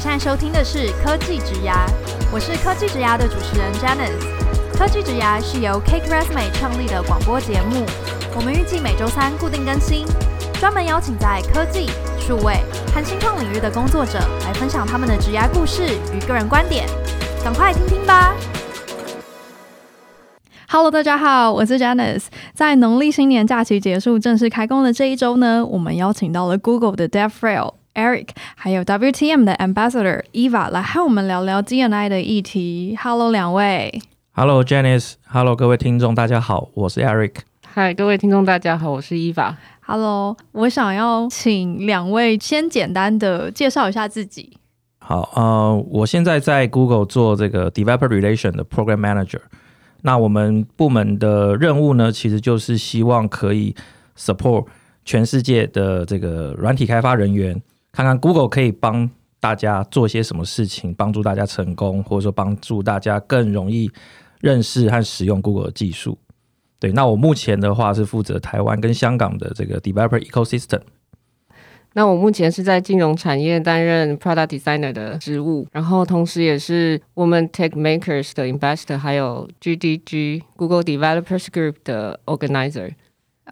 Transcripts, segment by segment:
现在收听的是科技植牙，我是科技植牙的主持人 Janice。科技植牙是由 Cake Resume 创立的广播节目，我们预计每周三固定更新，专门邀请在科技、数位和新创领域的工作者来分享他们的职涯故事与个人观点，赶快听听吧。Hello，大家好，我是 Janice。在农历新年假期结束、正式开工的这一周呢，我们邀请到了 Google 的 DevRel。Eric，还有 WTM 的 Ambassador Eva 来和我们聊聊 D&I 的议题。Hello，两位。Hello Janice。Hello，各位听众，大家好，我是 Eric。Hi，各位听众，大家好，我是 Eva。Hello，我想要请两位先简单的介绍一下自己。好，呃，我现在在 Google 做这个 Developer Relation 的 Program Manager。那我们部门的任务呢，其实就是希望可以 support 全世界的这个软体开发人员。看看 Google 可以帮大家做些什么事情，帮助大家成功，或者说帮助大家更容易认识和使用 Google 的技术。对，那我目前的话是负责台湾跟香港的这个 Developer Ecosystem。那我目前是在金融产业担任 Product Designer 的职务，然后同时也是 Women Tech Makers 的 Investor，还有 GDG Google Developers Group 的 Organizer。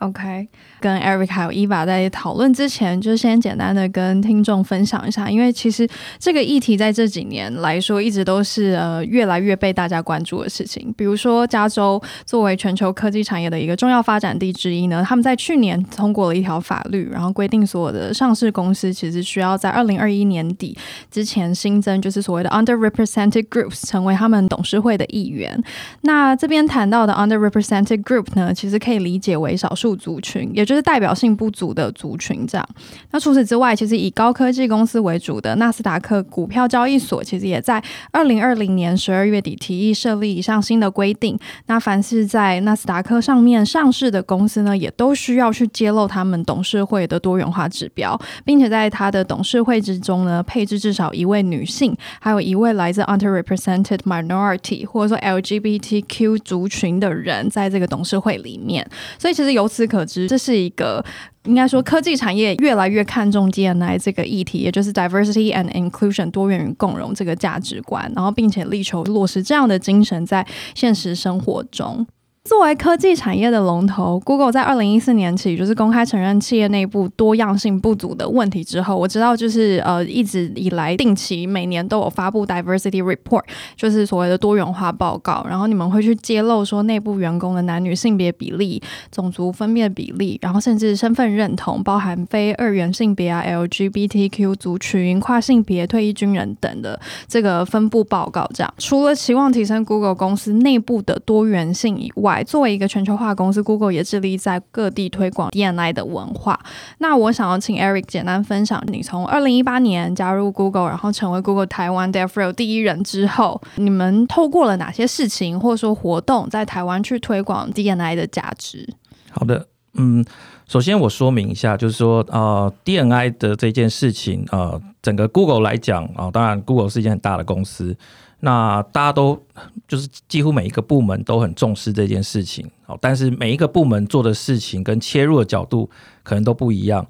OK，跟 Eric 还有 Eva 在讨论之前，就先简单的跟听众分享一下，因为其实这个议题在这几年来说，一直都是呃越来越被大家关注的事情。比如说，加州作为全球科技产业的一个重要发展地之一呢，他们在去年通过了一条法律，然后规定所有的上市公司其实需要在二零二一年底之前新增，就是所谓的 underrepresented groups 成为他们董事会的一员。那这边谈到的 underrepresented group 呢，其实可以理解为少数。族群，也就是代表性不足的族群，这样。那除此之外，其实以高科技公司为主的纳斯达克股票交易所，其实也在二零二零年十二月底提议设立一项新的规定。那凡是在纳斯达克上面上市的公司呢，也都需要去揭露他们董事会的多元化指标，并且在他的董事会之中呢，配置至少一位女性，还有一位来自 underrepresented minority 或者说 LGBTQ 族群的人，在这个董事会里面。所以，其实由此。此可知，这是一个应该说科技产业越来越看重 D&I 这个议题，也就是 diversity and inclusion 多元与共融这个价值观，然后并且力求落实这样的精神在现实生活中。作为科技产业的龙头，Google 在二零一四年起就是公开承认企业内部多样性不足的问题之后，我知道就是呃一直以来定期每年都有发布 Diversity Report，就是所谓的多元化报告，然后你们会去揭露说内部员工的男女性别比例、种族分辨比例，然后甚至身份认同，包含非二元性别啊、LGBTQ 族群、跨性别、退役军人等的这个分布报告。这样除了期望提升 Google 公司内部的多元性以外，作为一个全球化公司，Google 也致力在各地推广 DNI 的文化。那我想要请 Eric 简单分享，你从二零一八年加入 Google，然后成为 Google 台湾 DevRel 第一人之后，你们透过了哪些事情或者说活动，在台湾去推广 DNI 的价值？好的，嗯，首先我说明一下，就是说，呃，DNI 的这件事情，呃，整个 Google 来讲啊，呃，当然 Google 是一件很大的公司。那大家都就是几乎每一个部门都很重视这件事情，好，但是每一个部门做的事情跟切入的角度可能都不一样。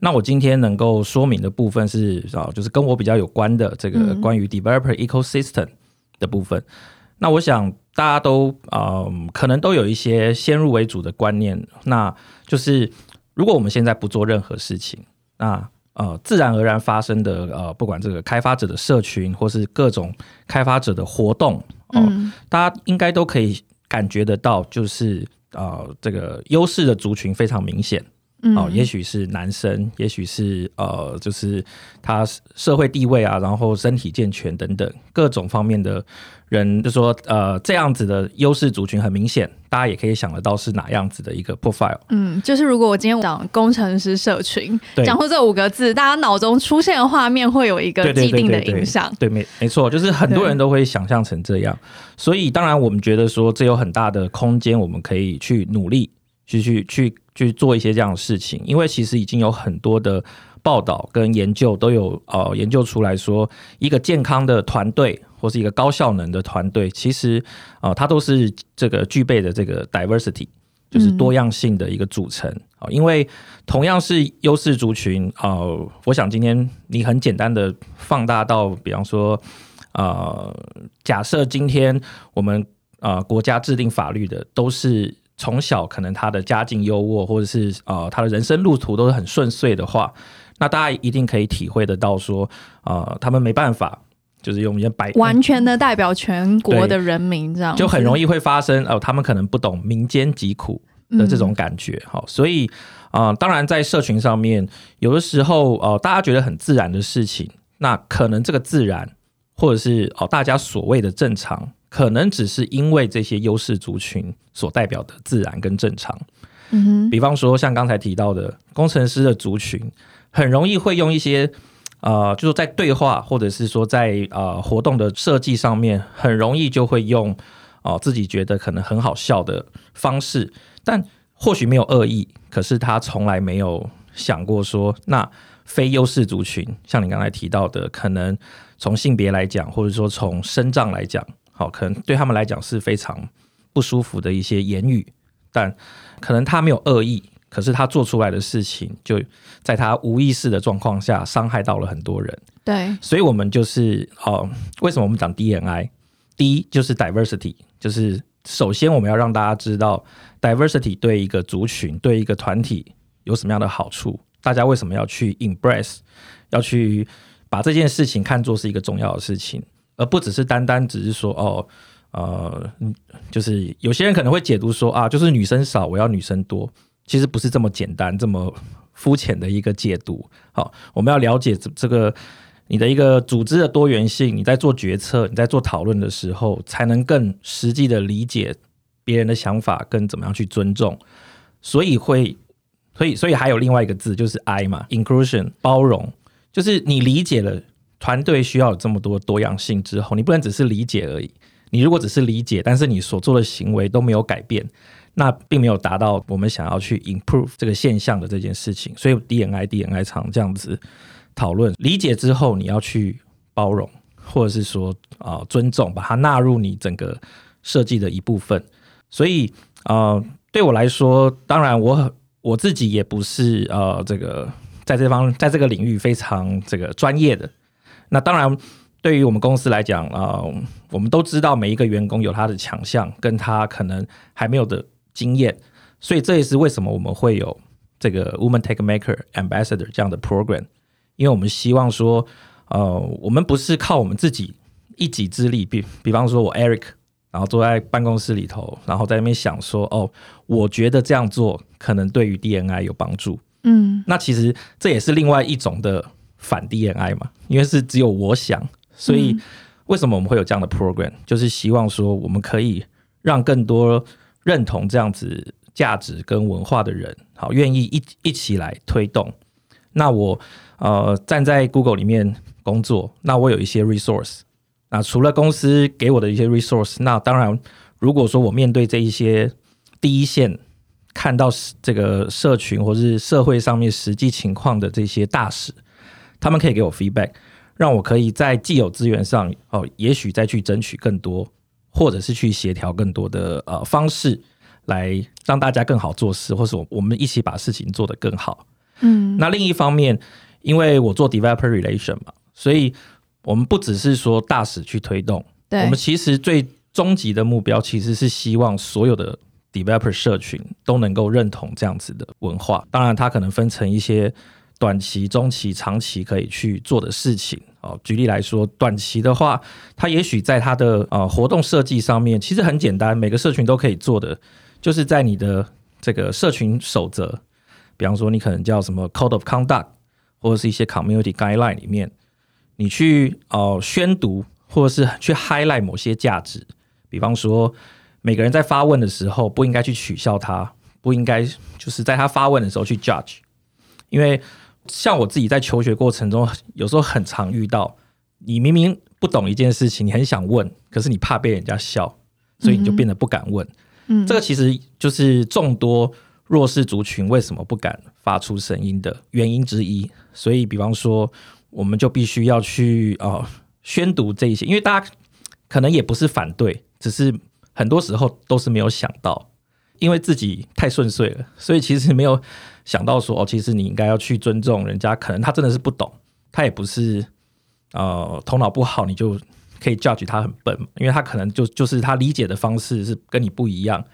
那我今天能够说明的部分是啊，就是跟我比较有关的这个关于 developer ecosystem 的部分。嗯、那我想大家都啊、呃，可能都有一些先入为主的观念，那就是如果我们现在不做任何事情，那呃，自然而然发生的呃，不管这个开发者的社群，或是各种开发者的活动，哦、大家应该都可以感觉得到，就是呃，这个优势的族群非常明显，哦、呃，也许是男生，也许是呃，就是他社会地位啊，然后身体健全等等各种方面的。人就说，呃，这样子的优势族群很明显，大家也可以想得到是哪样子的一个 profile。嗯，就是如果我今天讲工程师社群，对讲出这五个字，大家脑中出现的画面会有一个既定的影响。对，没没错，就是很多人都会想象成这样。所以，当然我们觉得说，这有很大的空间，我们可以去努力，去去去去做一些这样的事情，因为其实已经有很多的。报道跟研究都有呃研究出来说，一个健康的团队或是一个高效能的团队，其实啊、呃，它都是这个具备的这个 diversity，就是多样性的一个组成啊。因为同样是优势族群啊，我想今天你很简单的放大到，比方说，呃，假设今天我们呃国家制定法律的都是从小可能他的家境优渥，或者是呃他的人生路途都是很顺遂的话，那大家一定可以体会得到说，呃，他们没办法。就是用一些白完全的代表全国的人民，这样就很容易会发生哦。他们可能不懂民间疾苦的这种感觉，好、嗯，所以啊、呃，当然在社群上面，有的时候哦、呃，大家觉得很自然的事情，那可能这个自然，或者是哦、呃，大家所谓的正常，可能只是因为这些优势族群所代表的自然跟正常。嗯哼，比方说像刚才提到的工程师的族群，很容易会用一些。呃，就是在对话或者是说在呃活动的设计上面，很容易就会用哦、呃、自己觉得可能很好笑的方式，但或许没有恶意，可是他从来没有想过说，那非优势族群，像你刚才提到的，可能从性别来讲，或者说从身障来讲，好，可能对他们来讲是非常不舒服的一些言语，但可能他没有恶意。可是他做出来的事情，就在他无意识的状况下，伤害到了很多人。对，所以我们就是哦，为什么我们讲 DNI？第一就是 diversity，就是首先我们要让大家知道 diversity 对一个族群、对一个团体有什么样的好处。大家为什么要去 embrace，要去把这件事情看作是一个重要的事情，而不只是单单只是说哦，呃，就是有些人可能会解读说啊，就是女生少，我要女生多。其实不是这么简单、这么肤浅的一个解读。好，我们要了解这这个你的一个组织的多元性。你在做决策、你在做讨论的时候，才能更实际的理解别人的想法，跟怎么样去尊重。所以会，所以，所以还有另外一个字，就是 I 嘛，inclusion 包容。就是你理解了团队需要有这么多多样性之后，你不能只是理解而已。你如果只是理解，但是你所做的行为都没有改变。那并没有达到我们想要去 improve 这个现象的这件事情，所以 D N I D N I 常这样子讨论，理解之后你要去包容，或者是说啊、尊重，把它纳入你整个设计的一部分。所以啊、对我来说，当然我很我自己也不是呃这个在这方在这个领域非常这个专业的。那当然，对于我们公司来讲啊、呃，我们都知道每一个员工有他的强项，跟他可能还没有的。经验，所以这也是为什么我们会有这个 Woman Tech Maker Ambassador 这样的 program，因为我们希望说，呃，我们不是靠我们自己一己之力，比比方说我 Eric，然后坐在办公室里头，然后在那边想说，哦，我觉得这样做可能对于 DNI 有帮助，嗯，那其实这也是另外一种的反 DNI 嘛，因为是只有我想，所以为什么我们会有这样的 program，就是希望说我们可以让更多。认同这样子价值跟文化的人，好，愿意一一起来推动。那我呃站在 Google 里面工作，那我有一些 resource。那除了公司给我的一些 resource，那当然，如果说我面对这一些第一线看到这个社群或是社会上面实际情况的这些大使，他们可以给我 feedback，让我可以在既有资源上哦，也许再去争取更多。或者是去协调更多的呃方式，来让大家更好做事，或是我我们一起把事情做得更好。嗯，那另一方面，因为我做 developer relation 嘛，所以我们不只是说大使去推动，对，我们其实最终极的目标其实是希望所有的 developer 社群都能够认同这样子的文化。当然，它可能分成一些。短期、中期、长期可以去做的事情哦。举例来说，短期的话，它也许在它的呃活动设计上面，其实很简单，每个社群都可以做的，就是在你的这个社群守则，比方说你可能叫什么 Code of Conduct，或者是一些 Community Guideline 里面，你去哦、呃、宣读，或者是去 highlight 某些价值，比方说每个人在发问的时候不应该去取笑他，不应该就是在他发问的时候去 judge，因为。像我自己在求学过程中，有时候很常遇到，你明明不懂一件事情，你很想问，可是你怕被人家笑，所以你就变得不敢问。嗯，这个其实就是众多弱势族群为什么不敢发出声音的原因之一。所以，比方说，我们就必须要去啊、呃、宣读这一些，因为大家可能也不是反对，只是很多时候都是没有想到。因为自己太顺遂了，所以其实没有想到说哦，其实你应该要去尊重人家，可能他真的是不懂，他也不是呃头脑不好，你就可以 judge 他很笨，因为他可能就就是他理解的方式是跟你不一样，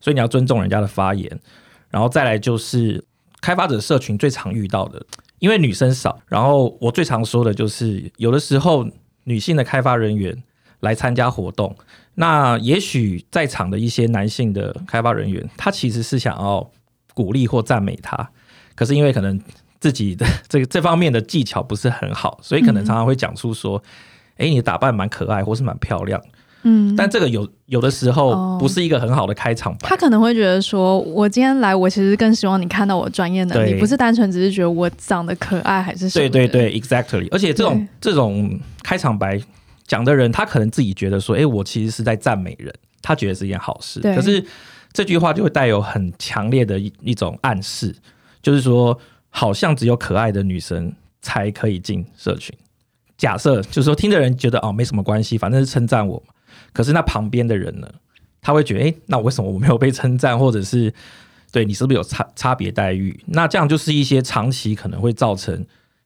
所以你要尊重人家的发言。然后再来就是开发者社群最常遇到的，因为女生少，然后我最常说的就是有的时候女性的开发人员来参加活动，那也许在场的一些男性的开发人员，他其实是想要鼓励或赞美他，可是因为可能自己的 这个这方面的技巧不是很好，所以可能常常会讲出说：“哎、嗯，你的打扮蛮可爱，或是蛮漂亮。”嗯，但这个有有的时候不是一个很好的开场白。他可能会觉得说：“我今天来，我其实更希望你看到我专业能力，不是单纯只是觉得我长得可爱还是什么。”对对对，exactly。而且这种这种开场白。讲的人，他可能自己觉得说：“哎，我其实是在赞美人。”他觉得是一件好事。可是这句话就会带有很强烈的一一种暗示，就是说，好像只有可爱的女生才可以进社群。假设就是说，听的人觉得哦，没什么关系，反正是称赞我。可是那旁边的人呢，他会觉得：“哎，那为什么我没有被称赞？或者是对你是不是有差差别待遇？”那这样就是一些长期可能会造成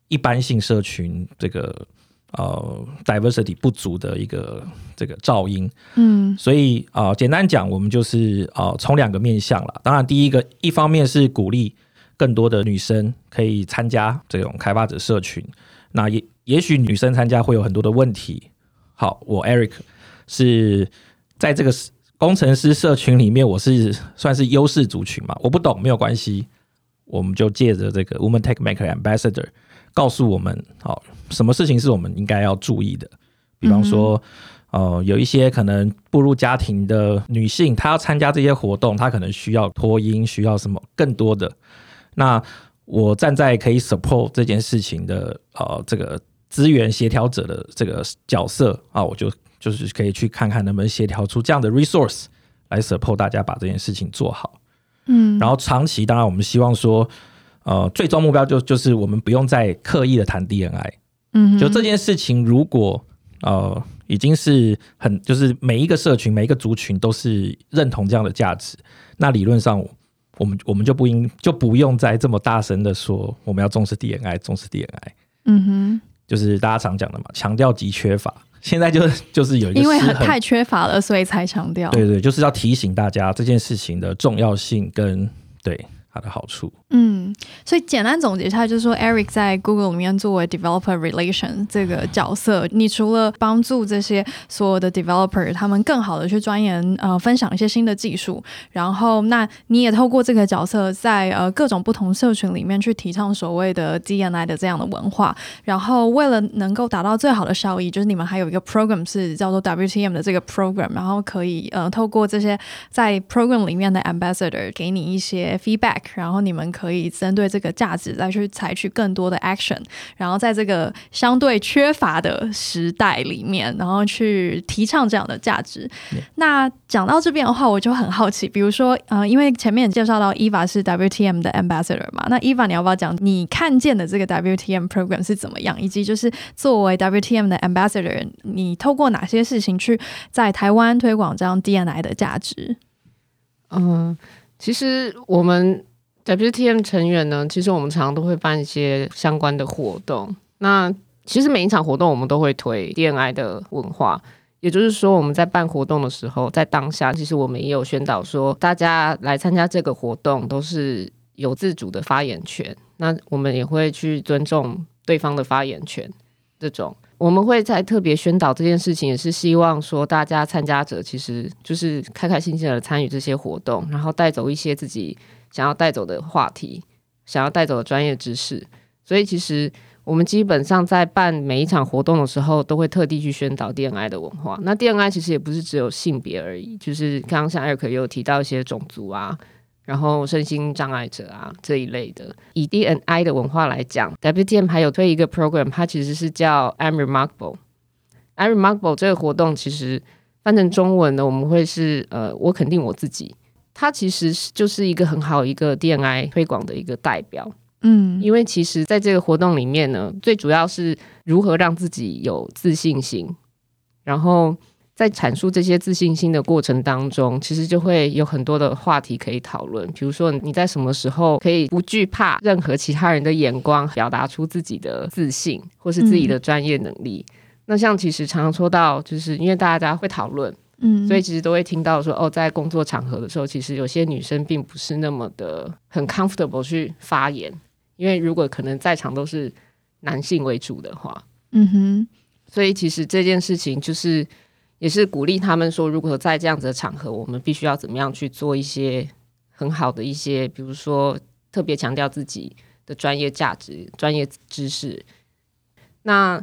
一般性社群这个。呃，diversity 不足的一个这个噪音，嗯，所以啊、呃，简单讲，我们就是啊，从、呃、两个面向了。当然，第一个一方面是鼓励更多的女生可以参加这种开发者社群。那也也许女生参加会有很多的问题。好，我 Eric 是在这个工程师社群里面，我是算是优势族群嘛？我不懂没有关系，我们就借着这个 Woman Tech Maker Ambassador。告诉我们，好，什么事情是我们应该要注意的？比方说，嗯、呃，有一些可能步入家庭的女性，她要参加这些活动，她可能需要脱音，需要什么更多的。那我站在可以 support 这件事情的呃这个资源协调者的这个角色啊，我就就是可以去看看能不能协调出这样的 resource 来 support 大家把这件事情做好。嗯，然后长期，当然我们希望说。呃，最终目标就就是我们不用再刻意的谈 DNI 嗯，就这件事情，如果呃已经是很就是每一个社群每一个族群都是认同这样的价值，那理论上我们我们就不应就不用再这么大声的说我们要重视 DNI，重视 DNI 嗯哼，就是大家常讲的嘛，强调即缺乏，现在就就是有一个因为很太缺乏了，所以才强调，对，对对，就是要提醒大家这件事情的重要性跟对。它的好处，嗯，所以简单总结一下，就是说，Eric 在 Google 里面作为 Developer Relation 这个角色，你除了帮助这些所有的 Developer 他们更好的去钻研呃分享一些新的技术，然后那你也透过这个角色在呃各种不同社群里面去提倡所谓的 DNI 的这样的文化，然后为了能够达到最好的效益，就是你们还有一个 program 是叫做 WTM 的这个 program，然后可以呃透过这些在 program 里面的 Ambassador 给你一些 feedback。然后你们可以针对这个价值再去采取更多的 action，然后在这个相对缺乏的时代里面，然后去提倡这样的价值。那讲到这边的话，我就很好奇，比如说，呃，因为前面也介绍到 Eva 是 WTM 的 ambassador 嘛，那 Eva 你要不要讲你看见的这个 WTM program 是怎么样，以及就是作为 WTM 的 ambassador，你透过哪些事情去在台湾推广这样 DNI 的价值？嗯，其实我们。WTM 成员呢，其实我们常常都会办一些相关的活动。那其实每一场活动我们都会推 D N I 的文化，也就是说我们在办活动的时候，在当下其实我们也有宣导说，大家来参加这个活动都是有自主的发言权。那我们也会去尊重对方的发言权。这种我们会在特别宣导这件事情，也是希望说大家参加者其实就是开开心心的参与这些活动，然后带走一些自己。想要带走的话题，想要带走的专业知识，所以其实我们基本上在办每一场活动的时候，都会特地去宣导 DNI 的文化。那 DNI 其实也不是只有性别而已，就是刚刚像 Eric 也有提到一些种族啊，然后身心障碍者啊这一类的。以 DNI 的文化来讲，WTM 还有推一个 program，它其实是叫 I'm Remarkable。I'm Remarkable 这个活动其实翻成中文呢，我们会是呃，我肯定我自己。它其实就是一个很好一个 DNI 推广的一个代表，嗯，因为其实在这个活动里面呢，最主要是如何让自己有自信心，然后在阐述这些自信心的过程当中，其实就会有很多的话题可以讨论。比如说，你在什么时候可以不惧怕任何其他人的眼光，表达出自己的自信或是自己的专业能力？嗯、那像其实常常说到，就是因为大家会讨论，嗯，所以其实都会听到说，哦，在工作场合的时候，其实有些女生并不是那么的很 comfortable 去发言，因为如果可能在场都是男性为主的话，嗯哼，所以其实这件事情就是。也是鼓励他们说，如果在这样子的场合，我们必须要怎么样去做一些很好的一些，比如说特别强调自己的专业价值、专业知识。那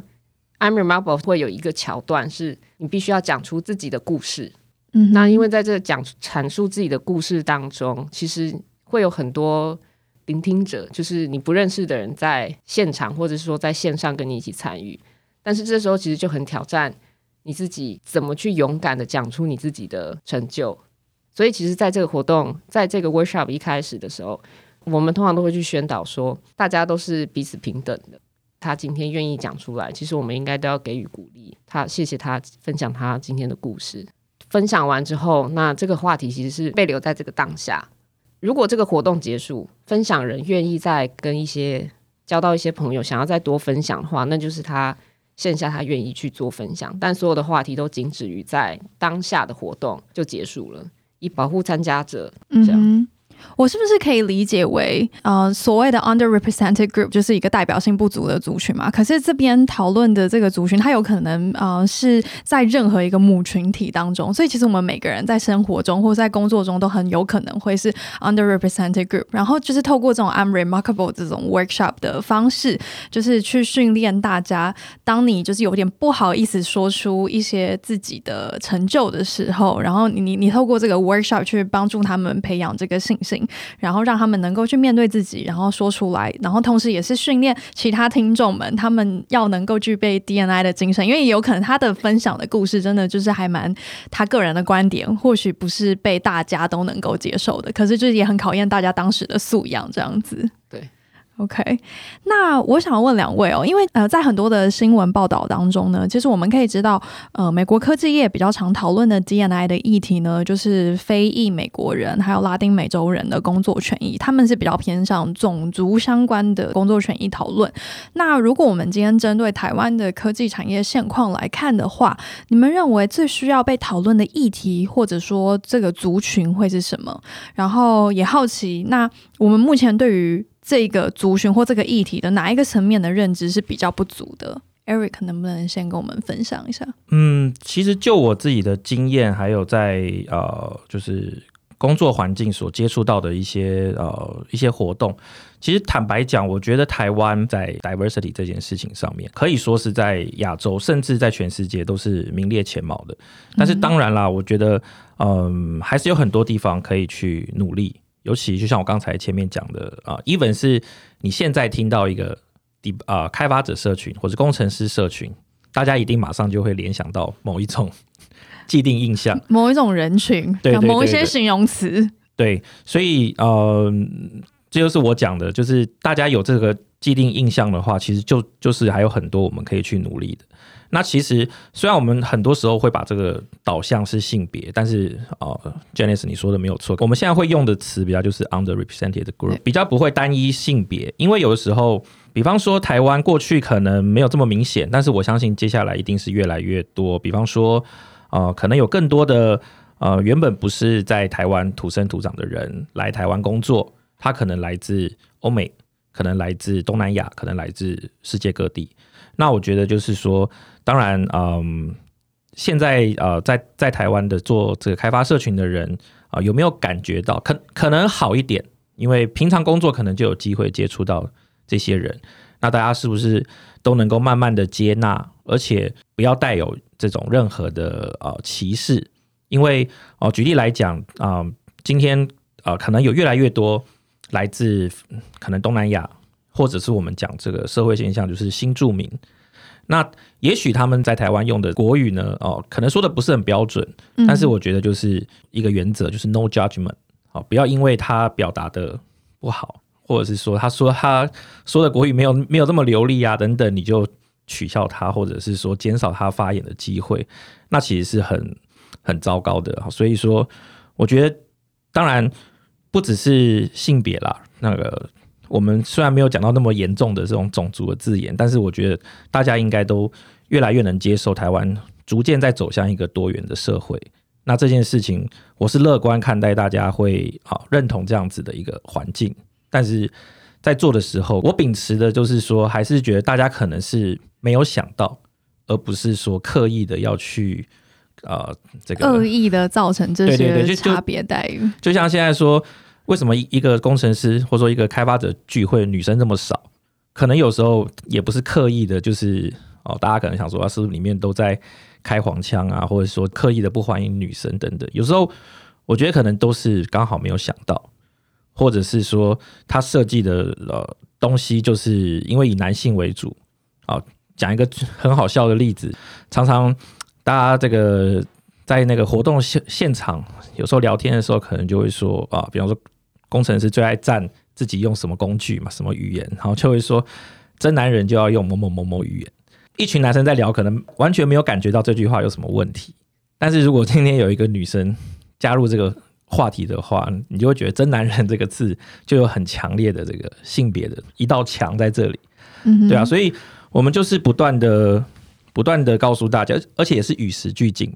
I'm Remarkable 会有一个桥段，是你必须要讲出自己的故事。嗯，那因为在这讲阐述自己的故事当中，其实会有很多聆听者，就是你不认识的人在现场，或者是说在线上跟你一起参与。但是这时候其实就很挑战。你自己怎么去勇敢的讲出你自己的成就？所以，其实，在这个活动，在这个 workshop 一开始的时候，我们通常都会去宣导说，大家都是彼此平等的。他今天愿意讲出来，其实我们应该都要给予鼓励。他谢谢他分享他今天的故事。分享完之后，那这个话题其实是被留在这个当下。如果这个活动结束，分享人愿意再跟一些交到一些朋友，想要再多分享的话，那就是他。线下他愿意去做分享，但所有的话题都仅止于在当下的活动就结束了，以保护参加者这样。嗯我是不是可以理解为，呃，所谓的 underrepresented group 就是一个代表性不足的族群嘛？可是这边讨论的这个族群，它有可能呃是在任何一个母群体当中，所以其实我们每个人在生活中或在工作中都很有可能会是 underrepresented group。然后就是透过这种 I'm remarkable 这种 workshop 的方式，就是去训练大家，当你就是有点不好意思说出一些自己的成就的时候，然后你你你透过这个 workshop 去帮助他们培养这个信心。然后让他们能够去面对自己，然后说出来，然后同时也是训练其他听众们，他们要能够具备 DNI 的精神，因为有可能他的分享的故事真的就是还蛮他个人的观点，或许不是被大家都能够接受的，可是就是也很考验大家当时的素养，这样子。对。OK，那我想问两位哦，因为呃，在很多的新闻报道当中呢，其实我们可以知道，呃，美国科技业比较常讨论的 DNI 的议题呢，就是非裔美国人还有拉丁美洲人的工作权益，他们是比较偏向种族相关的工作权益讨论。那如果我们今天针对台湾的科技产业现况来看的话，你们认为最需要被讨论的议题，或者说这个族群会是什么？然后也好奇，那我们目前对于这个族群或这个议题的哪一个层面的认知是比较不足的？Eric 能不能先跟我们分享一下？嗯，其实就我自己的经验，还有在呃，就是工作环境所接触到的一些呃一些活动，其实坦白讲，我觉得台湾在 diversity 这件事情上面，可以说是在亚洲，甚至在全世界都是名列前茅的。但是当然啦，我觉得嗯、还是有很多地方可以去努力。尤其就像我刚才前面讲的啊，even 是你现在听到一个第啊开发者社群或者工程师社群，大家一定马上就会联想到某一种既定印象，某一种人群，对，某一些形容词，对，所以呃，这就是我讲的，就是大家有这个既定印象的话，其实就就是还有很多我们可以去努力的。那其实虽然我们很多时候会把这个导向是性别，但是呃 Janice 你说的没有错，我们现在会用的词比较就是 underrepresented group，比较不会单一性别，因为有的时候，比方说台湾过去可能没有这么明显，但是我相信接下来一定是越来越多。比方说，呃，可能有更多的呃原本不是在台湾土生土长的人来台湾工作，他可能来自欧美，可能来自东南亚，可能来自世界各地。那我觉得就是说。当然，嗯，现在呃，在在台湾的做这个开发社群的人啊、有没有感觉到可可能好一点？因为平常工作可能就有机会接触到这些人。那大家是不是都能够慢慢的接纳，而且不要带有这种任何的呃歧视？因为哦、举例来讲啊、今天啊、呃，可能有越来越多来自可能东南亚，或者是我们讲这个社会现象，就是新住民。那也许他们在台湾用的国语呢，哦，可能说的不是很标准，但是我觉得就是一个原则，就是 no judgment，好，不要因为他表达的不好，或者是说他说他说的国语没有没有这么流利啊等等，你就取笑他，或者是说减少他发言的机会，那其实是很很糟糕的。所以说，我觉得当然不只是性别啦，那个我们虽然没有讲到那么严重的这种种族的字眼，但是我觉得大家应该都越来越能接受台湾逐渐在走向一个多元的社会。那这件事情，我是乐观看待，大家会好认同这样子的一个环境。但是在做的时候，我秉持的就是说，还是觉得大家可能是没有想到，而不是说刻意的要去呃这个恶意的造成这些差别待遇。就像现在说，为什么一个工程师或者说一个开发者聚会女生这么少？可能有时候也不是刻意的，就是哦，大家可能想说啊，是不是里面都在。开黄腔啊，或者说刻意的不欢迎女生等等，有时候我觉得可能都是刚好没有想到，或者是说他设计的呃东西就是因为以男性为主啊。讲一个很好笑的例子，常常大家这个在那个活动现现场，有时候聊天的时候，可能就会说啊，比方说工程师最爱赞自己用什么工具嘛，什么语言，然后就会说真男人就要用某某某某语言。一群男生在聊，可能完全没有感觉到这句话有什么问题。但是如果今天有一个女生加入这个话题的话，你就会觉得“真男人”这个字就有很强烈的这个性别的一道墙在这里。嗯对啊，所以我们就是不断的、不断的告诉大家，而且也是与时俱进。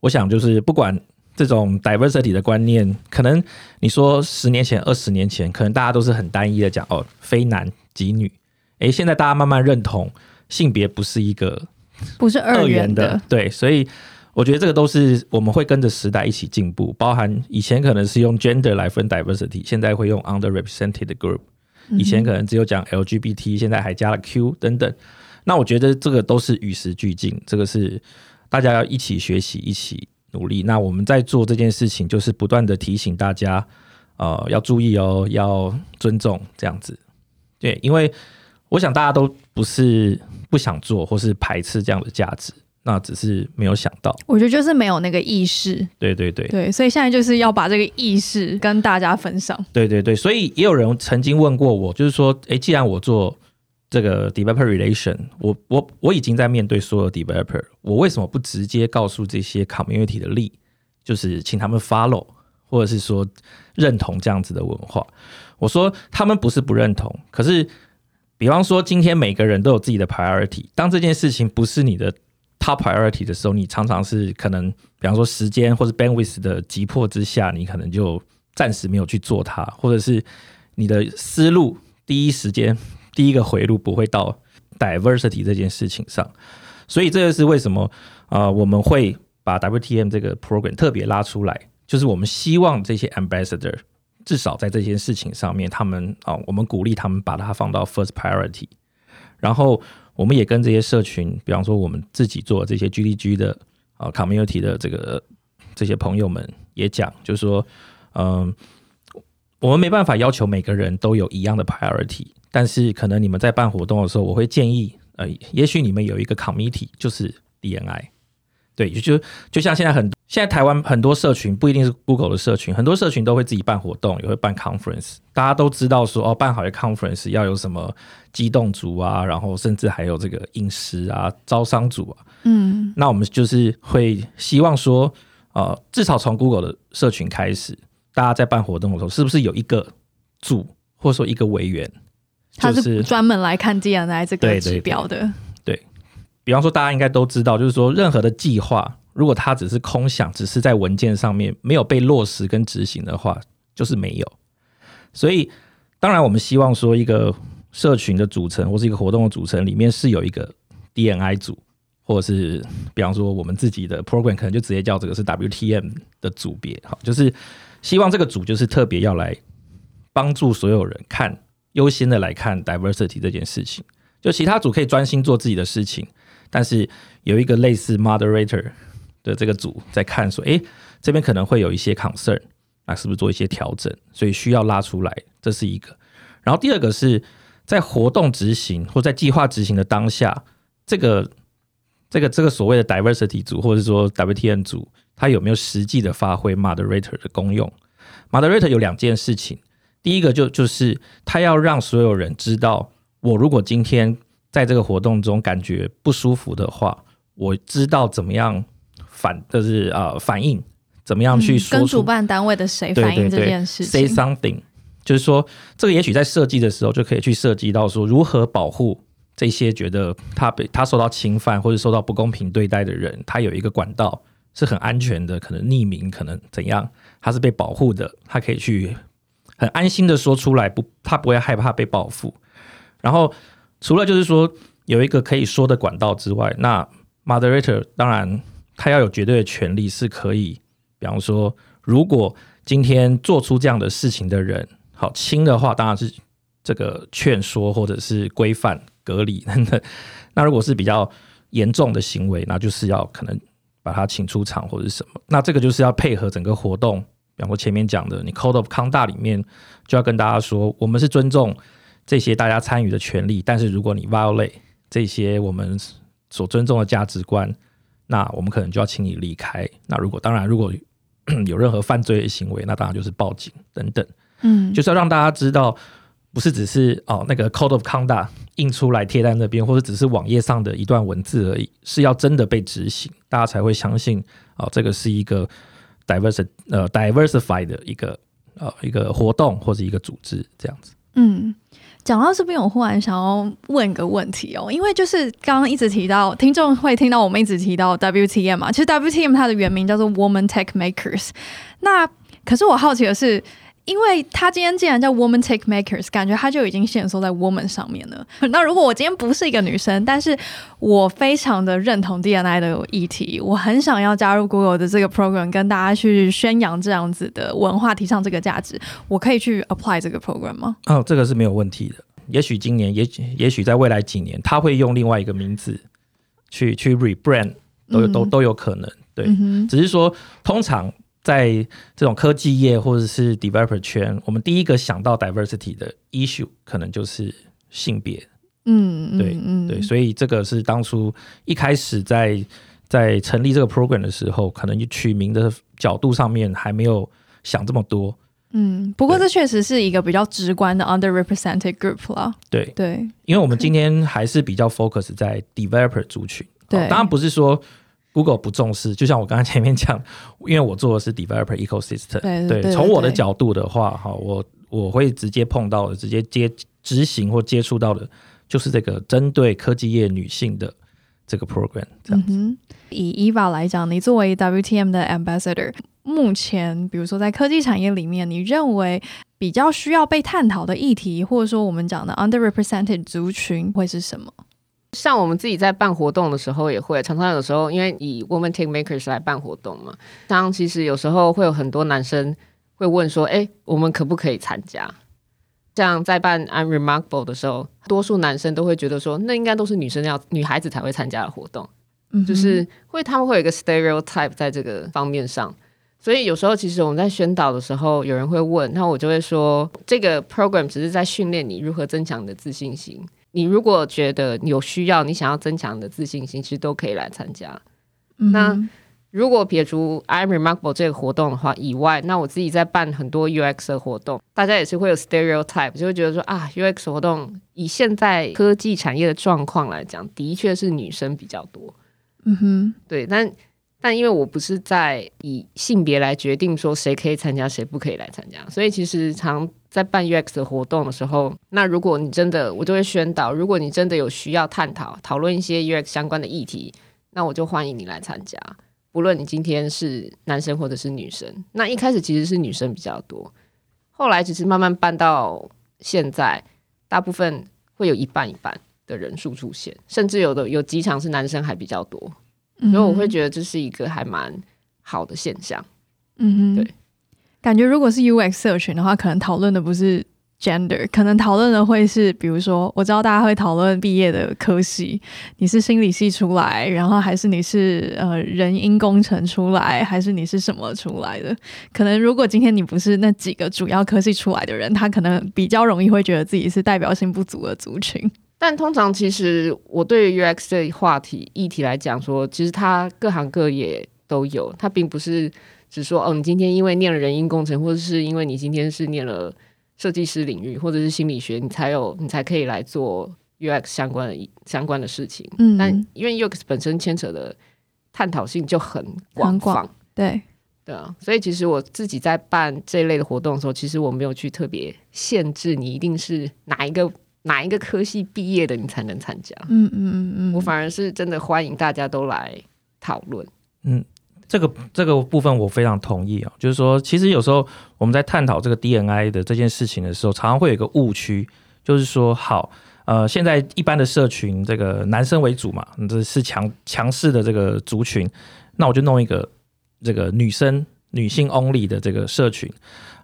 我想，就是不管这种 diversity 的观念，可能你说十年前、二十年前，可能大家都是很单一的讲哦，非男即女。诶，现在大家慢慢认同。性别不是一个不是二元的，对，所以我觉得这个都是我们会跟着时代一起进步。包含以前可能是用 gender 来分 diversity，现在会用 underrepresented group。以前可能只有讲 LGBT，现在还加了 Q 等等。那我觉得这个都是与时俱进，这个是大家要一起学习、一起努力。那我们在做这件事情，就是不断的提醒大家，呃，要注意哦，要尊重这样子。对，因为。我想大家都不是不想做，或是排斥这样的价值，那只是没有想到。我觉得就是没有那个意识。对对对对，所以现在就是要把这个意识跟大家分享。对对对，所以也有人曾经问过我，就是说，诶，既然我做这个 developer relation，我我我已经在面对所有 developer，我为什么不直接告诉这些 community 的 lead，就是请他们 follow，或者是说认同这样子的文化？我说他们不是不认同，可是。比方说，今天每个人都有自己的 priority。当这件事情不是你的 top priority 的时候，你常常是可能，比方说时间或者 bandwidth 的急迫之下，你可能就暂时没有去做它，或者是你的思路第一时间第一个回路不会到 diversity 这件事情上。所以这就是为什么啊、我们会把 WTM 这个 program 特别拉出来，就是我们希望这些 ambassador。至少在这件事情上面，他们啊，我们鼓励他们把它放到 first priority。然后，我们也跟这些社群，比方说我们自己做这些 GDG 的啊 community 的这个这些朋友们也讲，就是说，嗯，我们没办法要求每个人都有一样的 priority，但是可能你们在办活动的时候，我会建议，呃，也许你们有一个 committee，就是 DNI。对，就就像现在很现在台湾很多社群不一定是 Google 的社群，很多社群都会自己办活动，也会办 conference。大家都知道说哦，办好的 conference 要有什么机动组啊，然后甚至还有这个饮食啊、招商组啊。嗯，那我们就是会希望说，呃，至少从 Google 的社群开始，大家在办活动的时候，是不是有一个组或者说一个委员，就是、他是专门来看 DNI 这个指标的。对比方说，大家应该都知道，就是说，任何的计划，如果它只是空想，只是在文件上面没有被落实跟执行的话，就是没有。所以，当然，我们希望说，一个社群的组成或是一个活动的组成里面是有一个 DNI 组，或者是比方说，我们自己的 program 可能就直接叫这个是 WTM 的组别，好，就是希望这个组就是特别要来帮助所有人看，优先的来看 diversity 这件事情，就其他组可以专心做自己的事情。但是有一个类似 moderator 的这个组在看，说，诶，这边可能会有一些 concern，那是不是做一些调整？所以需要拉出来，这是一个。然后第二个是在活动执行或在计划执行的当下，这个这个这个所谓的 diversity 组或者说 WTN 组，它有没有实际的发挥 moderator 的功用？moderator 有两件事情，第一个就就是他要让所有人知道，我如果今天。在这个活动中感觉不舒服的话，我知道怎么样反，就是呃反应，怎么样去说、嗯、跟主办单位的谁反映这件事情。对对对，say something，就是说这个也许在设计的时候就可以去涉及到说如何保护这些觉得他被他受到侵犯或者受到不公平对待的人，他有一个管道是很安全的，可能匿名，可能怎样，他是被保护的，他可以去安心的说出来，不，他不会害怕被报复，然后。除了就是说有一个可以说的管道之外，那 moderator 当然他要有绝对的权利，是可以，比方说，如果今天做出这样的事情的人，好轻的话，当然是这个劝说或者是规范隔离等等。那如果是比较严重的行为，那就是要可能把他请出场或者什么。那这个就是要配合整个活动，比方说前面讲的，你 Code of Conduct 里面就要跟大家说，我们是尊重。这些大家参与的权利，但是如果你 violate 这些我们所尊重的价值观，那我们可能就要请你离开。那如果当然，如果有任何犯罪的行为，那当然就是报警等等。嗯，就是要让大家知道，不是只是哦那个 code of conduct 印出来贴在那边，或者只是网页上的一段文字而已，是要真的被执行，大家才会相信哦这个是一个 diverse 呃 diversify 的一个呃一个活动或是一个组织这样子。嗯。讲到这边，我忽然想要问个问题哦，因为就是刚刚一直提到，听众会听到我们一直提到 WTM 嘛，其实 WTM 它的原名叫做 Woman Tech Makers，那可是我好奇的是。因为他今天既然叫 Woman Take Makers，感觉他就已经限缩在 Woman 上面了。那如果我今天不是一个女生，但是我非常的认同 DNI 的议题，我很想要加入 Google 的这个 program，跟大家去宣扬这样子的文化，提倡这个价值，我可以去 apply 这个 program 吗？哦，这个是没有问题的。也许今年，也许也许在未来几年，他会用另外一个名字去去 rebrand，都有、嗯、都都有可能。对，嗯、只是说通常。在这种科技业或者是 developer 圈，我们第一个想到 diversity 的 issue 可能就是性别，嗯，对，嗯，对，所以这个是当初一开始在在成立这个 program 的时候，可能取名的角度上面还没有想这么多，嗯，不过这确实是一个比较直观的 underrepresented group 啦，对对，因为我们今天还是比较 focus 在 developer 族群，对，当然不是说。Google 不重视，就像我刚才前面讲，因为我做的是 developer ecosystem，对，对，对，从我的角度的话，哈，我我会直接碰到的，直接接执行或接触到的，就是这个针对科技业女性的这个 program。这样子。嗯、以 Eva 来讲，你作为 WTM 的 ambassador，目前比如说在科技产业里面，你认为比较需要被探讨的议题，或者说我们讲的 underrepresented 族群会是什么？像我们自己在办活动的时候，也会常常有时候，因为以 Woman Take Makers 来办活动嘛，当其实有时候会有很多男生会问说：“哎，我们可不可以参加？”像在办 Unremarkable 的时候，多数男生都会觉得说：“那应该都是女生要女孩子才会参加的活动。”嗯，就是会他们会有一个 stereotype 在这个方面上，所以有时候其实我们在宣导的时候，有人会问，那我就会说：“这个 program 只是在训练你如何增强你的自信心。”你如果觉得有需要，你想要增强你的自信心，其实都可以来参加。嗯、那如果撇除 I'm Remarkable 这个活动的话以外，那我自己在办很多 UX 的活动，大家也是会有 stereotype，就会觉得说啊，UX 活动以现在科技产业的状况来讲，的确是女生比较多。嗯哼，对，但但因为我不是在以性别来决定说谁可以参加，谁不可以来参加，所以其实常。在办 UX 的活动的时候，那如果你真的，我就会宣导，如果你真的有需要探讨、讨论一些 UX 相关的议题，那我就欢迎你来参加。不论你今天是男生或者是女生，那一开始其实是女生比较多，后来只是慢慢办到现在，大部分会有一半一半的人数出现，甚至有的有几场是男生还比较多，所以我会觉得这是一个还蛮好的现象。嗯哼，对。感觉如果是 UX 社群的话，可能讨论的不是 gender，可能讨论的会是，比如说，我知道大家会讨论毕业的科系，你是心理系出来，然后还是你是呃人因工程出来，还是你是什么出来的？可能如果今天你不是那几个主要科系出来的人，他可能比较容易会觉得自己是代表性不足的族群。但通常其实我对于 UX 这一话题议题来讲说，其实它各行各业都有，它并不是。只说哦，你今天因为念了人因工程，或者是因为你今天是念了设计师领域，或者是心理学，你才有你才可以来做 UX 相关的相关的事情。嗯，但因为 UX 本身牵扯的探讨性就很广泛，对对啊，所以其实我自己在办这一类的活动的时候，其实我没有去特别限制你一定是哪一个哪一个科系毕业的你才能参加。嗯嗯嗯嗯，我反而是真的欢迎大家都来讨论。嗯。这个这个部分我非常同意啊，就是说，其实有时候我们在探讨这个 DNI 的这件事情的时候，常常会有一个误区，就是说，好，呃，现在一般的社群，这个男生为主嘛，这是强强势的这个族群，那我就弄一个这个女生女性 only 的这个社群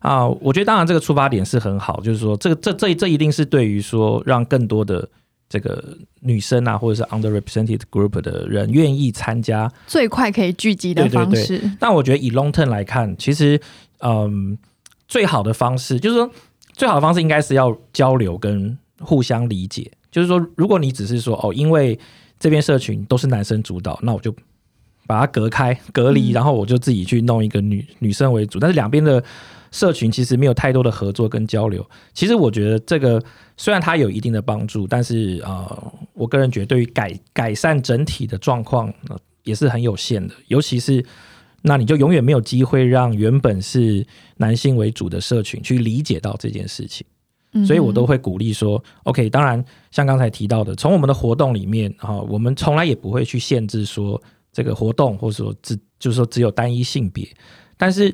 啊，我觉得当然这个出发点是很好，就是说，这个这这这一定是对于说让更多的。这个女生啊，或者是 underrepresented group 的人愿意参加，最快可以聚集的方式。对对对，但我觉得以 long term 来看，其实，嗯，最好的方式就是说，最好的方式应该是要交流跟互相理解。就是说，如果你只是说哦，因为这边社群都是男生主导，那我就把它隔开、隔离，嗯、然后我就自己去弄一个女女生为主，但是两边的。社群其实没有太多的合作跟交流。其实我觉得这个虽然它有一定的帮助，但是呃，我个人觉得对于改改善整体的状况，呃，也是很有限的。尤其是那你就永远没有机会让原本是男性为主的社群去理解到这件事情。所以我都会鼓励说，嗯，OK，当然像刚才提到的，从我们的活动里面啊，呃，我们从来也不会去限制说这个活动或者说只就是说只有单一性别，但是。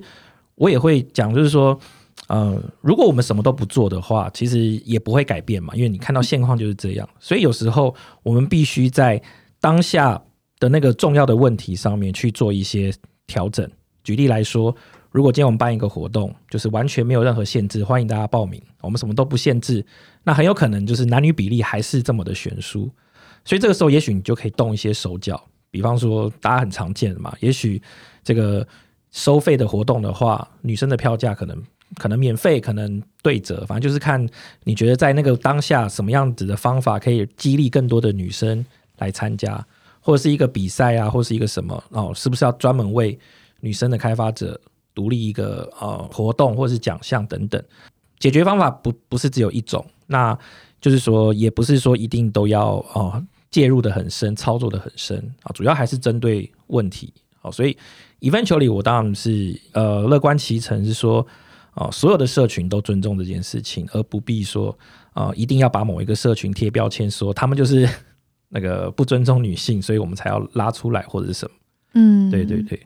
我也会讲，就是说，呃，如果我们什么都不做的话，其实也不会改变嘛，因为你看到现况就是这样。所以有时候我们必须在当下的那个重要的问题上面去做一些调整。举例来说，如果今天我们办一个活动，就是完全没有任何限制，欢迎大家报名，我们什么都不限制，那很有可能就是男女比例还是这么的悬殊。所以这个时候，也许你就可以动一些手脚，比方说大家很常见的嘛，也许这个。收费的活动的话，女生的票价可能可能免费，可能对折，反正就是看你觉得在那个当下什么样子的方法可以激励更多的女生来参加，或者是一个比赛啊，或是一个什么哦，是不是要专门为女生的开发者独立一个呃活动或是奖项等等？解决方法不不是只有一种，那就是说也不是说一定都要哦介入得很深，操作得很深啊，主要还是针对问题好，所以。Eventually，我当然是呃乐观其成，是说啊、呃，所有的社群都尊重这件事情，而不必说啊、呃，一定要把某一个社群贴标签，说他们就是 那个不尊重女性，所以我们才要拉出来或者是什么。嗯，对对对。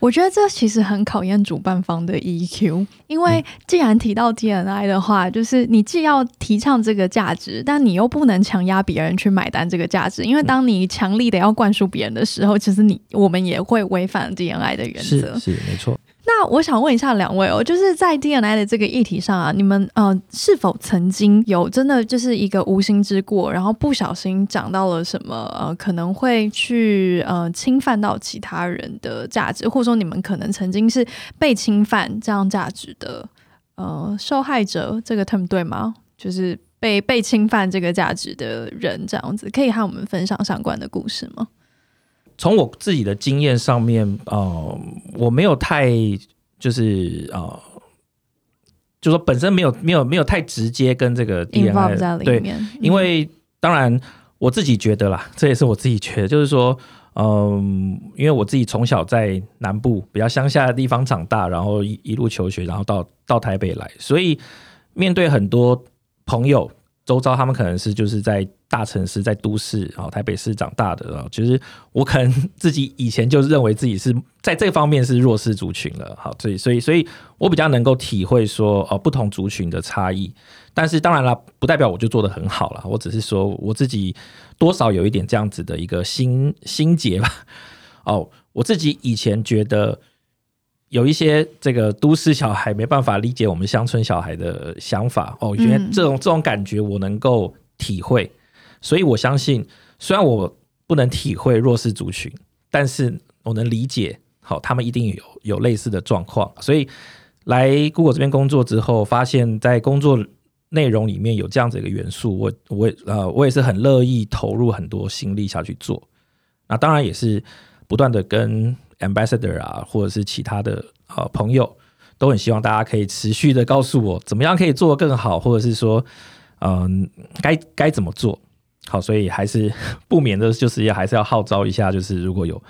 我觉得这其实很考验主办方的 EQ，因为既然提到 DNI 的话，就是你既要提倡这个价值，但你又不能强压别人去买单这个价值，因为当你强力的要灌输别人的时候，其实你我们也会违反 DNI 的原则。是，是没错。那我想问一下两位哦，就是在 D&I 的这个议题上啊，你们呃是否曾经有真的就是一个无心之过，然后不小心讲到了什么呃可能会去呃侵犯到其他人的价值，或者说你们可能曾经是被侵犯这样价值的呃受害者，这个 term 对吗？就是被被侵犯这个价值的人这样子，可以和我们分享相关的故事吗？从我自己的经验上面，呃，我没有太就是呃，就说本身没有没有没有太直接跟这个 D&I 在里面，对，因为当然我自己觉得啦，这也是我自己觉得，就是说，嗯、呃，因为我自己从小在南部比较乡下的地方长大，然后一一路求学，然后到到台北来，所以面对很多朋友。周遭他们可能是就是在大城市，在都市啊，台北市长大的啊，其实我可能自己以前就认为自己是在这方面是弱势族群了，好，所以所以所以我比较能够体会说哦，不同族群的差异，但是当然了，不代表我就做得很好了，我只是说我自己多少有一点这样子的一个心心结吧，哦，我自己以前觉得。有一些这个都市小孩没办法理解我们乡村小孩的想法哦，因为这种这种感觉我能够体会，所以我相信，虽然我不能体会弱势族群，但是我能理解，好，他们一定有有类似的状况，所以来 Google 这边工作之后，发现在工作内容里面有这样子一个元素，我我呃我也是很乐意投入很多心力下去做，那当然也是不断的跟。Ambassador 啊，或者是其他的呃朋友，都很希望大家可以持续的告诉我，怎么样可以做得更好，或者是说，嗯，该该怎么做？好，所以还是 不免的，就是要还是要号召一下，就是如果有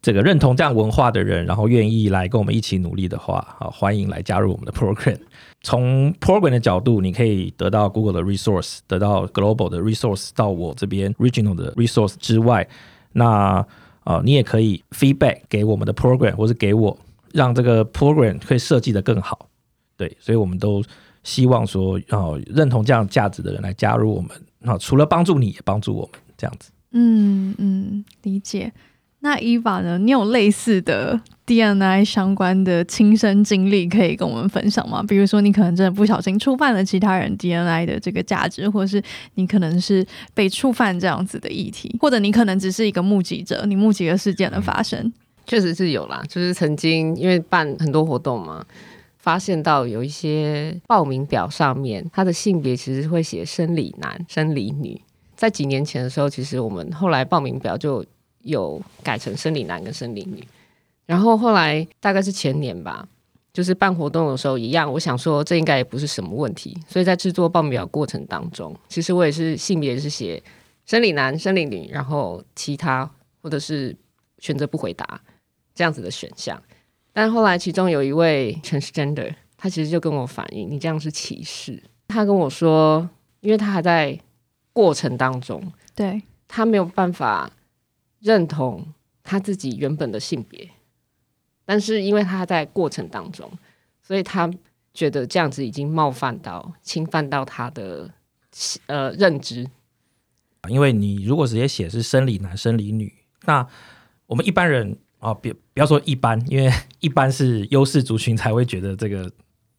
这个认同这样文化的人，然后愿意来跟我们一起努力的话，好，欢迎来加入我们的 program。从 program 的角度，你可以得到 Google 的 resource，得到 global 的 resource，到我这边 regional 的 resource 之外，那啊，你也可以 feedback 给我们的 program，或是给我，让这个 program 可以设计得更好。对，所以我们都希望说，哦，认同这样价值的人来加入我们。好，除了帮助你，也帮助我们，这样子。嗯嗯，理解。那 Eva 呢？你有类似的 DNI 相关的亲身经历可以跟我们分享吗？比如说，你可能真的不小心触犯了其他人 DNI 的这个价值，或是你可能是被触犯这样子的议题，或者你可能只是一个目击者，你目击了事件的发生。确实是有啦，就是曾经因为办很多活动嘛。发现到有一些报名表上面，他的性别其实会写生理男、生理女。在几年前的时候，其实我们后来报名表就有改成生理男跟生理女。然后后来大概是前年吧，就是办活动的时候一样，我想说这应该也不是什么问题。所以在制作报名表过程当中，其实我也是性别是写生理男、生理女，然后其他或者是选择不回答这样子的选项。但后来，其中有一位 transgender，他其实就跟我反映，你这样是歧视。他跟我说，因为他还在过程当中，对，他没有办法认同他自己原本的性别，但是因为他在过程当中，所以他觉得这样子已经冒犯到、侵犯到他的呃认知。因为你如果直接写是生理男、生理女，那我们一般人。啊，别不要说一般，因为 一般是优势族群才会觉得这个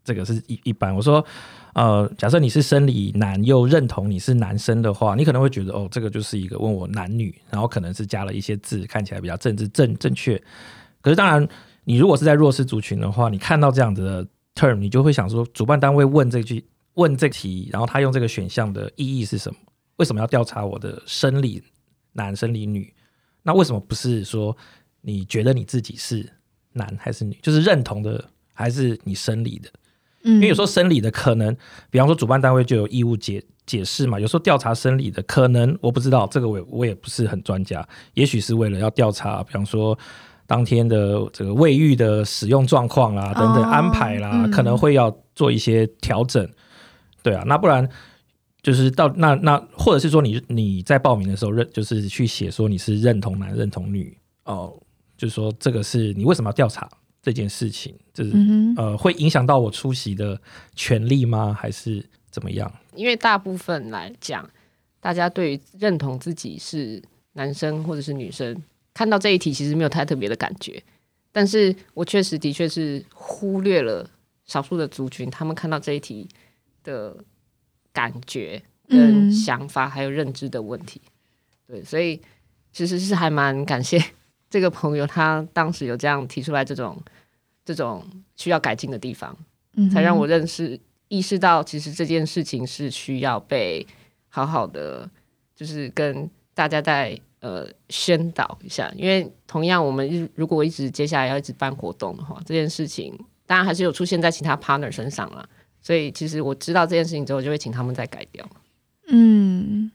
这个是一一般。我说，呃，假设你是生理男又认同你是男生的话，你可能会觉得哦，这个就是一个问我男女，然后可能是加了一些字，看起来比较政治正正确。可是当然，你如果是在弱势族群的话，你看到这样子的 term，你就会想说，主办单位问这句问这题，然后他用这个选项的意义是什么？为什么要调查我的生理男、生理女？那为什么不是说？你觉得你自己是男还是女？就是认同的还是你生理的？嗯，因为有时候生理的可能，比方说主办单位就有义务解解释嘛。有时候调查生理的可能我不知道，这个我我也不是很专家。也许是为了要调查，比方说当天的这个卫浴的使用状况啦，等等安排啦，哦，可能会要做一些调整。嗯。对啊，那不然就是到那那，或者是说你你在报名的时候认就是去写说你是认同男认同女哦。就是说，这个是你为什么要调查这件事情？就是、嗯、呃，会影响到我出席的权利吗？还是怎么样？因为大部分来讲，大家对于认同自己是男生或者是女生，看到这一题其实没有太特别的感觉。但是我确实的确是忽略了少数的族群，他们看到这一题的感觉、跟想法还有认知的问题。嗯、对，所以其实是还蛮感谢。这个朋友他当时有这样提出来，这种这种需要改进的地方，嗯，才让我认识意识到，其实这件事情是需要被好好的，就是跟大家在呃宣导一下。因为同样，我们如果一直接下来要一直办活动的话，这件事情当然还是有出现在其他 partner 身上了。所以其实我知道这件事情之后，就会请他们再改掉。嗯。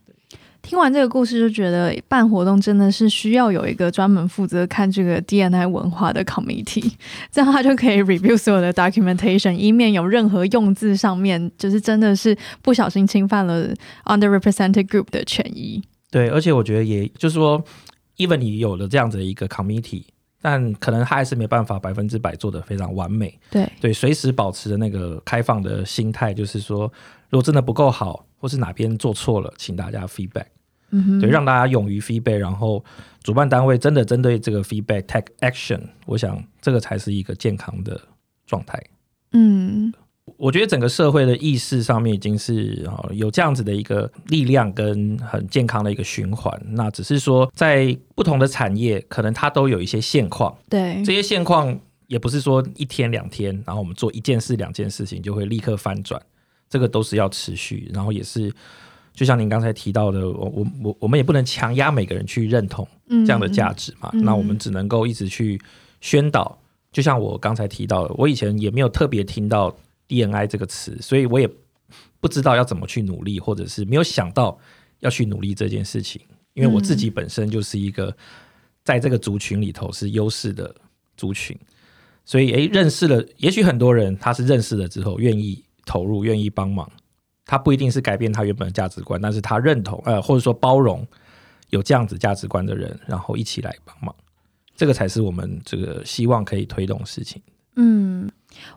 听完这个故事，就觉得办活动真的是需要有一个专门负责看这个 DNI 文化的 committee，这样他就可以 review 所有的 documentation，以免有任何用字上面就是真的是不小心侵犯了 underrepresented group 的权益。对，而且我觉得也就是说，even 你有了这样子的一个 committee，但可能他还是没办法百分之百做的非常完美。对对，随时保持着那个开放的心态，就是说，如果真的不够好，或是哪边做错了，请大家 feedback。嗯，对，让大家勇于 feedback，然后主办单位真的针对这个 feedback take action，我想这个才是一个健康的状态。嗯，我觉得整个社会的意识上面已经是有这样子的一个力量跟很健康的一个循环。那只是说在不同的产业，可能它都有一些现况。对，这些现况也不是说一天两天，然后我们做一件事两件事情就会立刻翻转，这个都是要持续，然后也是。就像您刚才提到的，我我我我们也不能强压每个人去认同这样的价值嘛，嗯，那我们只能够一直去宣导。就像我刚才提到的，我以前也没有特别听到 DNI 这个词，所以我也不知道要怎么去努力，或者是没有想到要去努力这件事情。因为我自己本身就是一个在这个族群里头是优势的族群，所以诶，认识了，也许很多人他是认识了之后愿意投入，愿意帮忙。他不一定是改变他原本的价值观，但是他认同呃，或者说包容有这样子价值观的人，然后一起来帮忙，这个才是我们这个希望可以推动事情。嗯，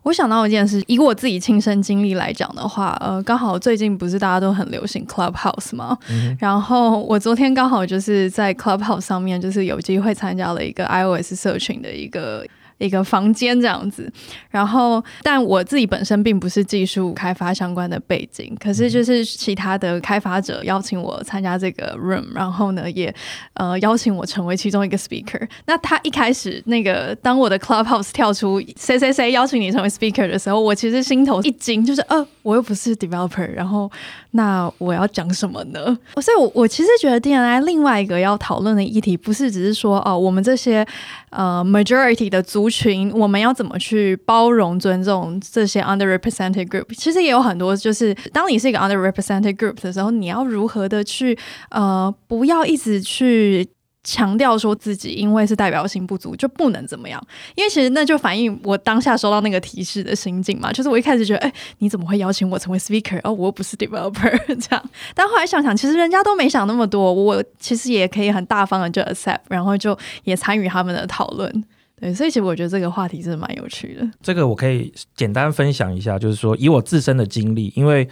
我想到一件事，以我自己亲身经历来讲的话，呃，刚好最近不是大家都很流行 Clubhouse 吗？嗯、然后我昨天刚好就是在 Clubhouse 上面，就是有机会参加了一个 iOS 社群的一个。一个房间这样子，然后但我自己本身并不是技术开发相关的背景，可是就是其他的开发者邀请我参加这个 room，然后呢也呃邀请我成为其中一个 speaker。那他一开始那个当我的 clubhouse 跳出谁谁谁邀请你成为 speaker 的时候，我其实心头一惊，就是呃我又不是 developer，然后那我要讲什么呢？所以我我其实觉得 DNI 另外一个要讨论的议题，不是只是说哦我们这些呃 majority 的。族群，我们要怎么去包容、尊重这些 underrepresented group？其实也有很多，就是当你是一个 underrepresented group 的时候，你要如何的去呃，不要一直去。强调说自己因为是代表性不足就不能怎么样，因为其实那就反映我当下收到那个提示的心境嘛。就是我一开始觉得，哎，你怎么会邀请我成为 speaker？哦，我又不是 developer 这样。但后来想想，其实人家都没想那么多，我其实也可以很大方的就 accept，然后就也参与他们的讨论。对，所以其实我觉得这个话题真的蛮有趣的。这个我可以简单分享一下，就是说以我自身的经历，因为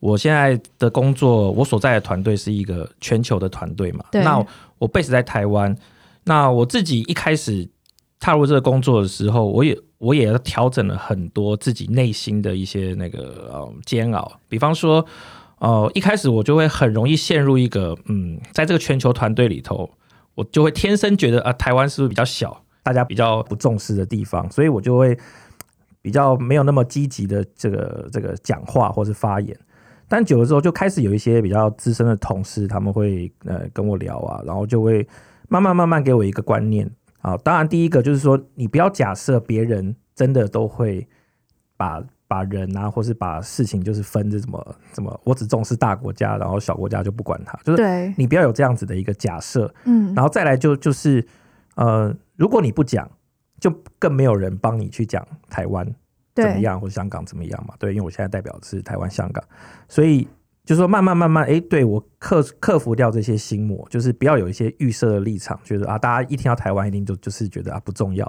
我现在的工作，我所在的团队是一个全球的团队嘛。那我 base 在台湾，那我自己一开始踏入这个工作的时候，我也我也调整了很多自己内心的一些那个呃煎熬。比方说，呃，一开始我就会很容易陷入一个嗯，在这个全球团队里头，我就会天生觉得啊，台湾是不是比较小？大家比较不重视的地方，所以我就会比较没有那么积极的这个这个讲话或是发言。但久了之后，就开始有一些比较资深的同事，他们会呃跟我聊啊，然后就会慢慢慢慢给我一个观念啊。当然，第一个就是说，你不要假设别人真的都会把把人啊，或是把事情就是分着怎么怎么，我只重视大国家，然后小国家就不管他。就是你不要有这样子的一个假设。嗯，然后再来就就是呃。如果你不讲，就更没有人帮你去讲台湾怎么样，或香港怎么样嘛？对，因为我现在代表的是台湾、香港，所以就是说慢慢慢慢，哎，对我克克服掉这些心魔，就是不要有一些预设的立场，觉得啊，大家一听到台湾一定就就是觉得啊不重要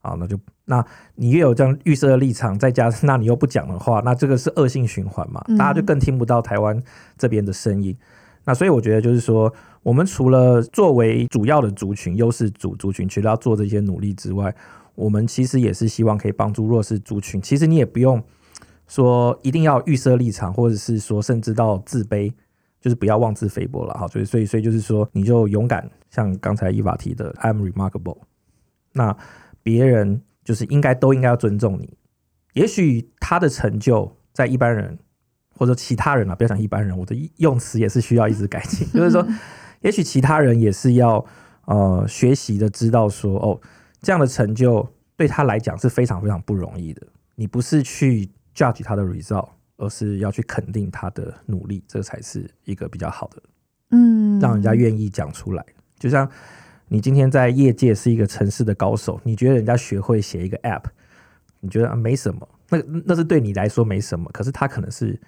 啊，那就那你越有这样预设的立场，再加上那你又不讲的话，那这个是恶性循环嘛？大家就更听不到台湾这边的声音。嗯那所以我觉得就是说，我们除了作为主要的族群、优势族族群，除了要做这些努力之外，我们其实也是希望可以帮助弱势族群。其实你也不用说一定要预设立场，或者是说甚至到自卑，就是不要妄自菲薄了哈。所以，所以，所以就是说，你就勇敢，像刚才伊娃提的，I'm remarkable。那别人就是应该都应该要尊重你。也许他的成就在一般人。或者其他人啊，不要讲一般人，我的用词也是需要一直改进。就是说，也许其他人也是要呃学习的，知道说哦，这样的成就对他来讲是非常非常不容易的。你不是去 judge 他的 result，而是要去肯定他的努力，这才是一个比较好的。嗯，让人家愿意讲出来。就像你今天在业界是一个城市的高手，你觉得人家学会写一个 app，你觉得啊没什么，那那是对你来说没什么，可是他可能是。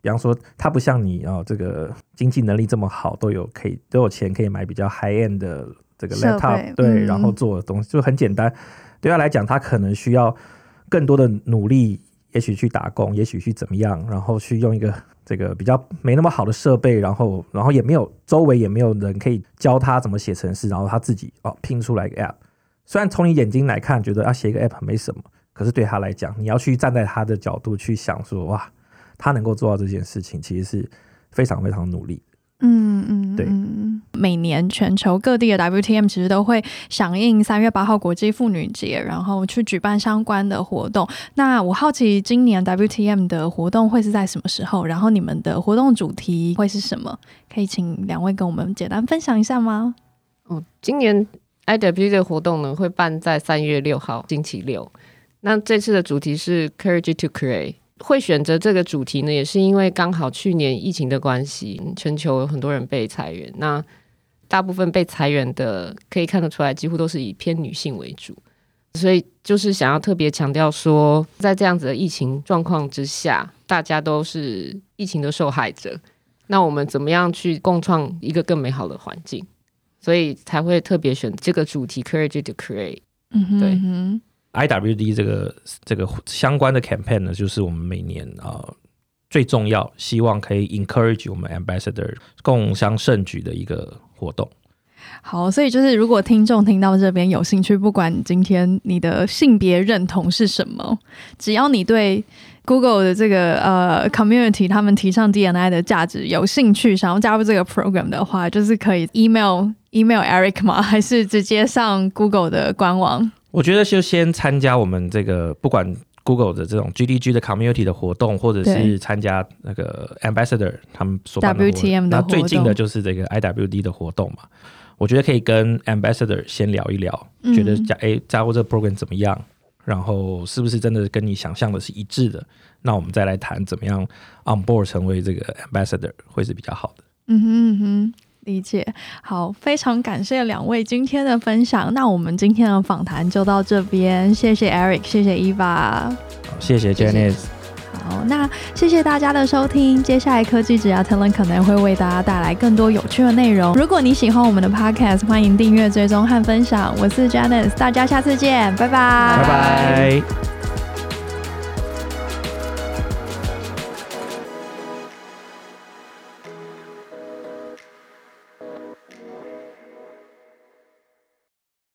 比方说，他不像你啊、哦，这个经济能力这么好，都有可以都有钱可以买比较 high end 的这个 laptop，对、嗯，然后做的东西就很简单。对他来讲，他可能需要更多的努力，也许去打工，也许去怎么样，然后去用一个这个比较没那么好的设备，然后然后也没有周围也没有人可以教他怎么写程式，然后他自己哦拼出来一个 app。虽然从你眼睛来看，觉得要写一个 app 没什么，可是对他来讲，你要去站在他的角度去想说，哇。他能够做到这件事情，其实是非常非常努力。嗯嗯，对。每年全球各地的 WTM 其实都会响应三月八号国际妇女节，然后去举办相关的活动。那我好奇，今年 WTM 的活动会是在什么时候？然后你们的活动主题会是什么？可以请两位跟我们简单分享一下吗？哦，今年 IWT 的活动呢，会办在三月六号星期六。那这次的主题是 Courage to Create。会选择这个主题呢，也是因为刚好去年疫情的关系，全球有很多人被裁员。那大部分被裁员的，可以看得出来，几乎都是以偏女性为主。所以就是想要特别强调说，在这样子的疫情状况之下，大家都是疫情的受害者。那我们怎么样去共创一个更美好的环境？所以才会特别选这个主题，Courage to Create。嗯哼，对。IWD 这个这个相关的 campaign 呢，就是我们每年啊、最重要，希望可以 encourage 我们 ambassador 共襄盛举的一个活动。好，所以就是如果听众听到这边有兴趣，不管今天你的性别认同是什么，只要你对 Google 的这个呃 community 他们提倡 DNI 的价值有兴趣，想要加入这个 program 的话，就是可以 email email Eric 吗？还是直接上 Google 的官网？我觉得就先参加我们这个不管 Google 的这种 GDG 的 community 的活动，或者是参加那个 ambassador 他们所办的活动。WTM 的活动。那最近的就是这个 IWD 的活动嘛。我觉得可以跟 ambassador 先聊一聊，嗯、觉得加诶加入这个 program 怎么样，然后是不是真的跟你想象的是一致的？那我们再来谈怎么样 on board 成为这个 ambassador 会是比较好的。嗯哼嗯哼，理解。好，非常感谢两位今天的分享。那我们今天的访谈就到这边，谢谢 Eric，谢谢 Eva，好，谢谢 Janice。好，那谢谢大家的收听。接下来科技只要 Talent 可能会为大家带来更多有趣的内容。如果你喜欢我们的 Podcast，欢迎订阅、追踪和分享。我是 Janice，大家下次见，拜拜，拜拜。